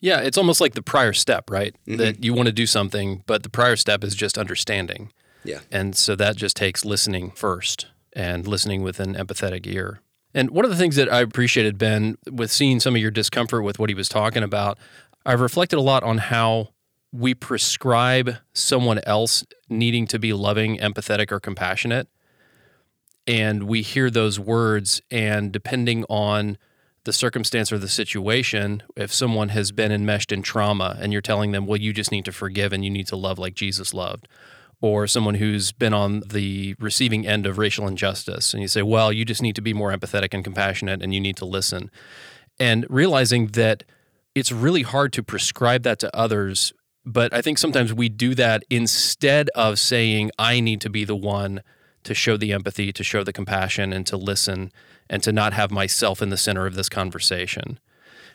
Yeah, it's almost like the prior step, right? Mm-hmm. That you want to do something, but the prior step is just understanding. Yeah. And so that just takes listening first and listening with an empathetic ear. And one of the things that I appreciated, Ben, with seeing some of your discomfort with what he was talking about, I've reflected a lot on how we prescribe someone else needing to be loving, empathetic, or compassionate. And we hear those words, and depending on the circumstance or the situation, if someone has been enmeshed in trauma and you're telling them, well, you just need to forgive and you need to love like Jesus loved, or someone who's been on the receiving end of racial injustice. And you say, well, you just need to be more empathetic and compassionate and you need to listen. And realizing that it's really hard to prescribe that to others. But I think sometimes we do that instead of saying, I need to be the one to show the empathy, to show the compassion, and to listen, and to not have myself in the center of this conversation.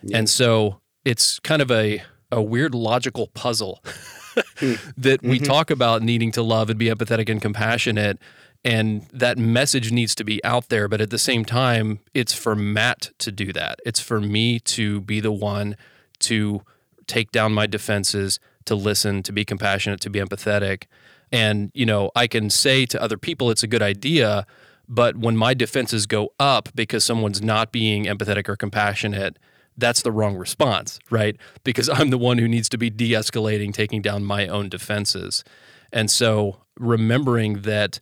Yeah. And so it's kind of a, a weird logical puzzle that we mm-hmm. talk about needing to love and be empathetic and compassionate. And that message needs to be out there. But at the same time, it's for Matt to do that. It's for me to be the one to take down my defenses, to listen, to be compassionate, to be empathetic. And, you know, I can say to other people it's a good idea, but when my defenses go up because someone's not being empathetic or compassionate, that's the wrong response, right? Because I'm the one who needs to be de escalating, taking down my own defenses. And so remembering that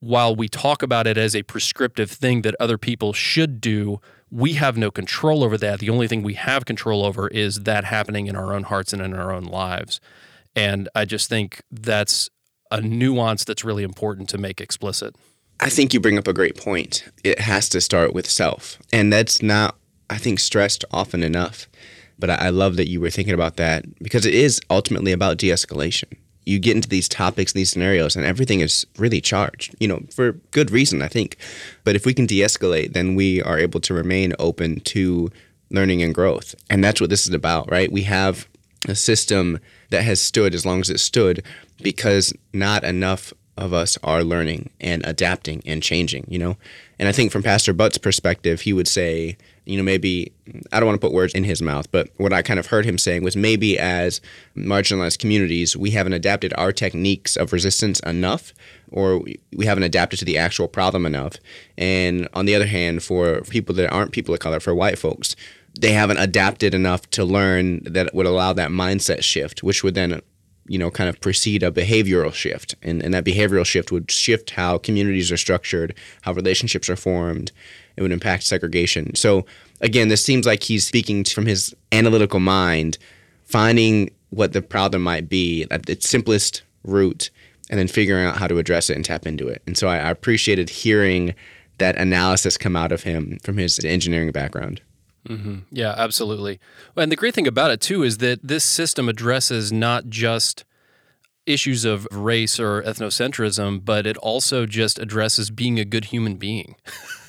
while we talk about it as a prescriptive thing that other people should do, we have no control over that. The only thing we have control over is that happening in our own hearts and in our own lives. And I just think that's a nuance that's really important to make explicit. I think you bring up a great point. It has to start with self. And that's not I think, stressed often enough. But I, I love that you were thinking about that because it is ultimately about de escalation. You get into these topics, these scenarios, and everything is really charged, you know, for good reason, I think. But if we can de escalate, then we are able to remain open to learning and growth. And that's what this is about, right? We have a system that has stood as long as it stood because not enough of us are learning and adapting and changing, you know? And I think from Pastor Butt's perspective, he would say, you know, maybe, I don't want to put words in his mouth, but what I kind of heard him saying was maybe as marginalized communities, we haven't adapted our techniques of resistance enough, or we haven't adapted to the actual problem enough. And on the other hand, for people that aren't people of color, for white folks, they haven't adapted enough to learn that would allow that mindset shift, which would then you know, kind of precede a behavioral shift. And, and that behavioral shift would shift how communities are structured, how relationships are formed. It would impact segregation. So, again, this seems like he's speaking from his analytical mind, finding what the problem might be at its simplest root, and then figuring out how to address it and tap into it. And so I, I appreciated hearing that analysis come out of him from his engineering background. Mm-hmm. Yeah, absolutely. And the great thing about it, too, is that this system addresses not just issues of race or ethnocentrism, but it also just addresses being a good human being.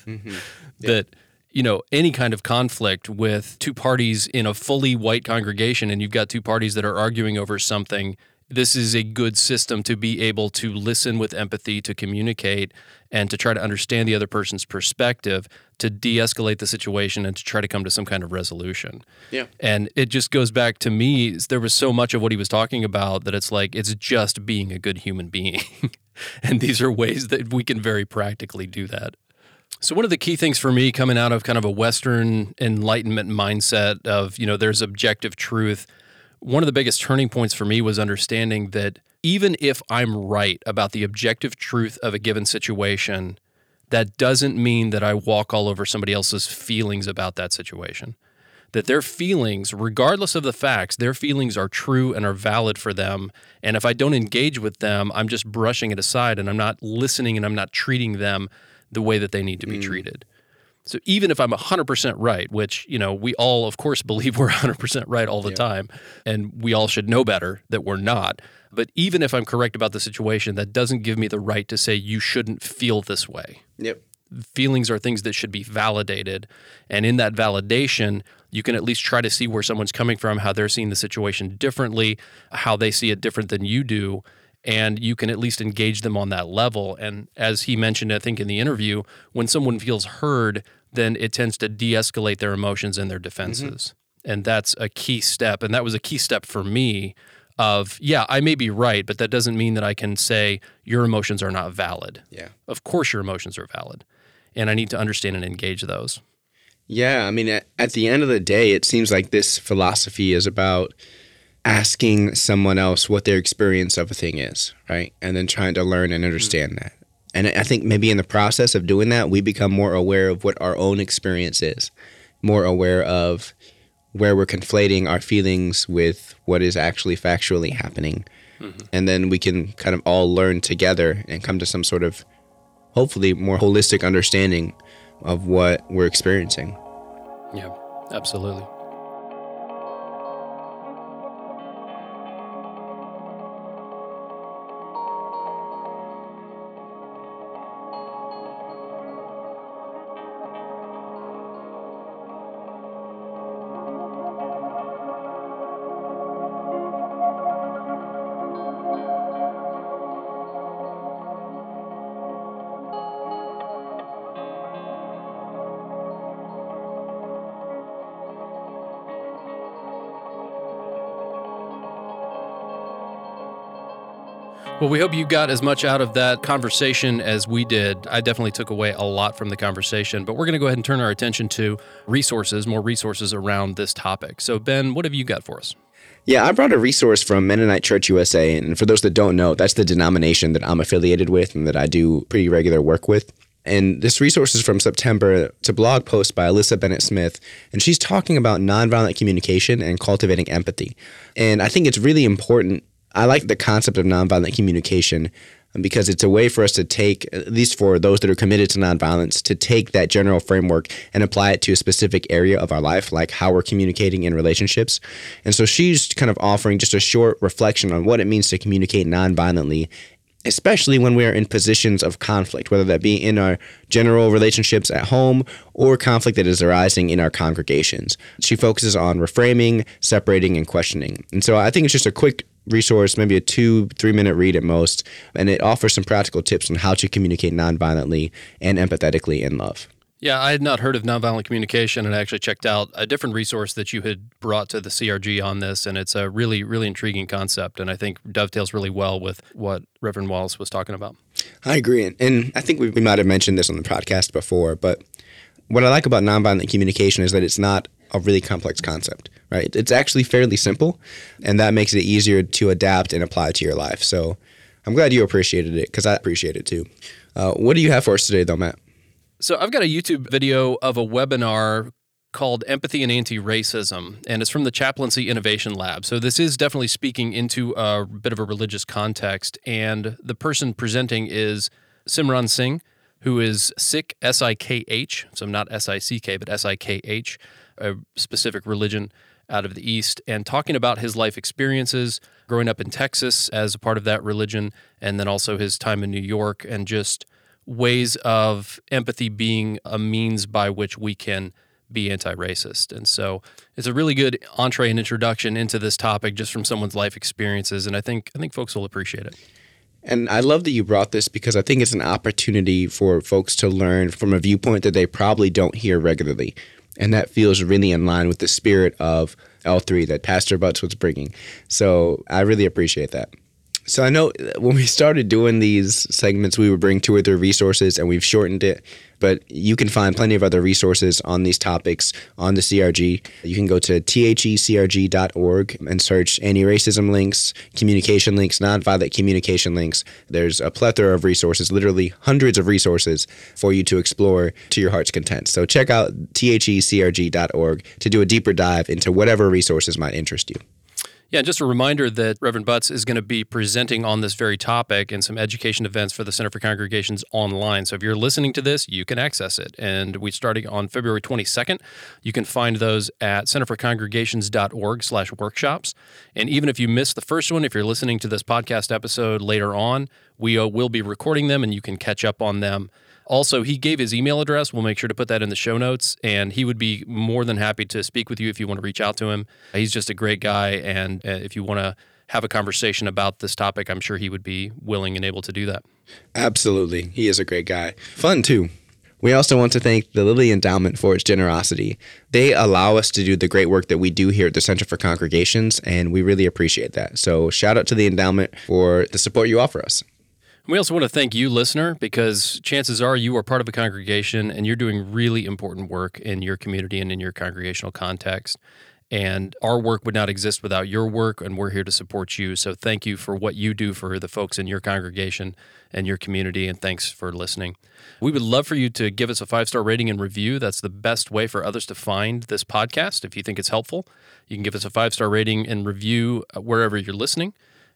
mm-hmm. yeah. That you know, any kind of conflict with two parties in a fully white congregation and you've got two parties that are arguing over something, this is a good system to be able to listen with empathy, to communicate, and to try to understand the other person's perspective, to de escalate the situation, and to try to come to some kind of resolution. Yeah. And it just goes back to me, there was so much of what he was talking about that it's like, it's just being a good human being. and these are ways that we can very practically do that. So one of the key things for me coming out of kind of a Western Enlightenment mindset of, you know, there's objective truth one of the biggest turning points for me was understanding that even if I'm right about the objective truth of a given situation, that doesn't mean that I walk all over somebody else's feelings about that situation. That their feelings, regardless of the facts, their feelings are true and are valid for them. And if I don't engage with them, I'm just brushing it aside and I'm not listening and I'm not treating them the way that they need to be mm. treated. So even if I'm 100% right, which, you know, we all of course believe we're 100% right all the yeah. time and we all should know better that we're not, but even if I'm correct about the situation, that doesn't give me the right to say you shouldn't feel this way. Yep. Feelings are things that should be validated, and in that validation, you can at least try to see where someone's coming from, how they're seeing the situation differently, how they see it different than you do and you can at least engage them on that level. And as he mentioned, I think in the interview, when someone feels heard, then it tends to de escalate their emotions and their defenses. Mm-hmm. And that's a key step. And that was a key step for me of, yeah, I may be right, but that doesn't mean that I can say your emotions are not valid. Yeah. Of course, your emotions are valid. And I need to understand and engage those. Yeah. I mean, at, at the end of the day, it seems like this philosophy is about asking someone else what their experience of a thing is, right? And then trying to learn and understand mm-hmm. that. And I think maybe in the process of doing that, we become more aware of what our own experience is, more aware of where we're conflating our feelings with what is actually factually happening. Mm-hmm. And then we can kind of all learn together and come to some sort of hopefully more holistic understanding of what we're experiencing. Yeah, absolutely. Well, we hope you got as much out of that conversation as we did. I definitely took away a lot from the conversation, but we're going to go ahead and turn our attention to resources, more resources around this topic. So, Ben, what have you got for us? Yeah, I brought a resource from Mennonite Church USA. And for those that don't know, that's the denomination that I'm affiliated with and that I do pretty regular work with. And this resource is from September. It's a blog post by Alyssa Bennett Smith, and she's talking about nonviolent communication and cultivating empathy. And I think it's really important I like the concept of nonviolent communication um, because it's a way for us to take, at least for those that are committed to nonviolence, to take that general framework and apply it to a specific area of our life, like how we're communicating in relationships. And so she's kind of offering just a short reflection on what it means to communicate nonviolently especially when we are in positions of conflict, whether that be in our general relationships at home or conflict that is arising in our congregations. She focuses on reframing, separating, and questioning. And so I think it's just a quick resource, maybe a two, three minute read at most, and it offers some practical tips on how to communicate nonviolently and empathetically in love. Yeah, I had not heard of nonviolent communication and I actually checked out a different resource that you had brought to the CRG on this. And it's a really, really intriguing concept. And I think dovetails really well with what Reverend Wallace was talking about. I agree. And I think we, we might have mentioned this on the podcast before, but what I like about nonviolent communication is that it's not a really complex concept, right? It's actually fairly simple, and that makes it easier to adapt and apply to your life. So I'm glad you appreciated it because I appreciate it too. Uh, what do you have for us today, though, Matt? So I've got a YouTube video of a webinar called Empathy and Anti Racism, and it's from the Chaplaincy Innovation Lab. So this is definitely speaking into a bit of a religious context. And the person presenting is Simran Singh, who is Sikh, S I K H, so not S I C K, but S I K H, a specific religion out of the East, and talking about his life experiences growing up in Texas as a part of that religion, and then also his time in New York, and just ways of empathy being a means by which we can be anti-racist. And so it's a really good entree and introduction into this topic just from someone's life experiences and I think I think folks will appreciate it. And I love that you brought this because I think it's an opportunity for folks to learn from a viewpoint that they probably don't hear regularly. And that feels really in line with the spirit of L3 that Pastor Butts was bringing. So I really appreciate that. So I know uh, when we started doing these segments, we would bring two or three resources and we've shortened it. But you can find plenty of other resources on these topics on the CRG. You can go to thecrg.org and search anti racism links, communication links, nonviolent communication links. There's a plethora of resources, literally hundreds of resources for you to explore to your heart's content. So check out thecrg.org to do a deeper dive into whatever resources might interest you. Yeah, just a reminder that Reverend Butts is going to be presenting on this very topic and some education events for the Center for Congregations online. So if you're listening to this, you can access it. And we're starting on February 22nd. You can find those at centerforcongregations.org slash workshops. And even if you missed the first one, if you're listening to this podcast episode later on, we uh, will be recording them and you can catch up on them also, he gave his email address. We'll make sure to put that in the show notes. And he would be more than happy to speak with you if you want to reach out to him. He's just a great guy. And uh, if you want to have a conversation about this topic, I'm sure he would be willing and able to do that. Absolutely. He is a great guy. Fun, too. We also want to thank the Lilly Endowment for its generosity. They allow us to do the great work that we do here at the Center for Congregations, and we really appreciate that. So, shout out to the endowment for the support you offer us. We also want to thank you, listener, because chances are you are part of a congregation and you're doing really important work in your community and in your congregational context. And our work would not exist without your work, and we're here to support you. So thank you for what you do for the folks in your congregation and your community, and thanks for listening. We would love for you to give us a five star rating and review. That's the best way for others to find this podcast. If you think it's helpful, you can give us a five star rating and review uh, wherever you're listening.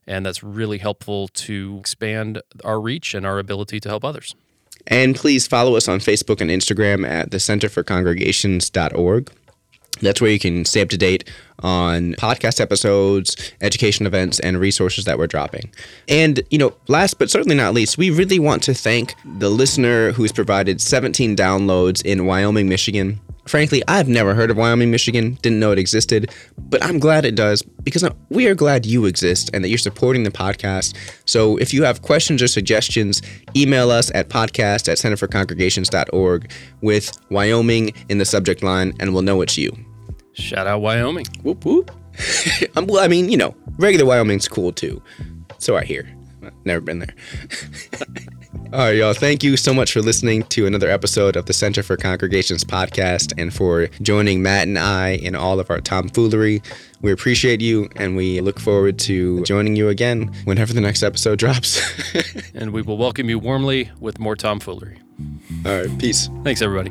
And that's really helpful to expand our reach and our ability to help others. And please follow us on Facebook and Instagram at the Center for Congregations.org. That's where you can stay up to date on podcast episodes, education events, and resources that we're dropping. And, you know, last but certainly not least, we really want to thank the listener who's provided 17 downloads in Wyoming, Michigan. Frankly, I've never heard of Wyoming, Michigan, didn't know it existed, but I'm glad it does because we are glad you exist and that you're supporting the podcast. So if you have questions or suggestions, email us at podcast at centerforcongregations.org with Wyoming in the subject line and we'll know it's you. Shout out Wyoming. Whoop whoop. I mean, you know, regular Wyoming's cool too. So I hear. Never been there. All right, y'all. Thank you so much for listening to another episode of the Center for Congregations podcast and for joining Matt and I in all of our tomfoolery. We appreciate you and we look forward to joining you again whenever the next episode drops. and we will welcome you warmly with more tomfoolery. All right, peace. Thanks, everybody.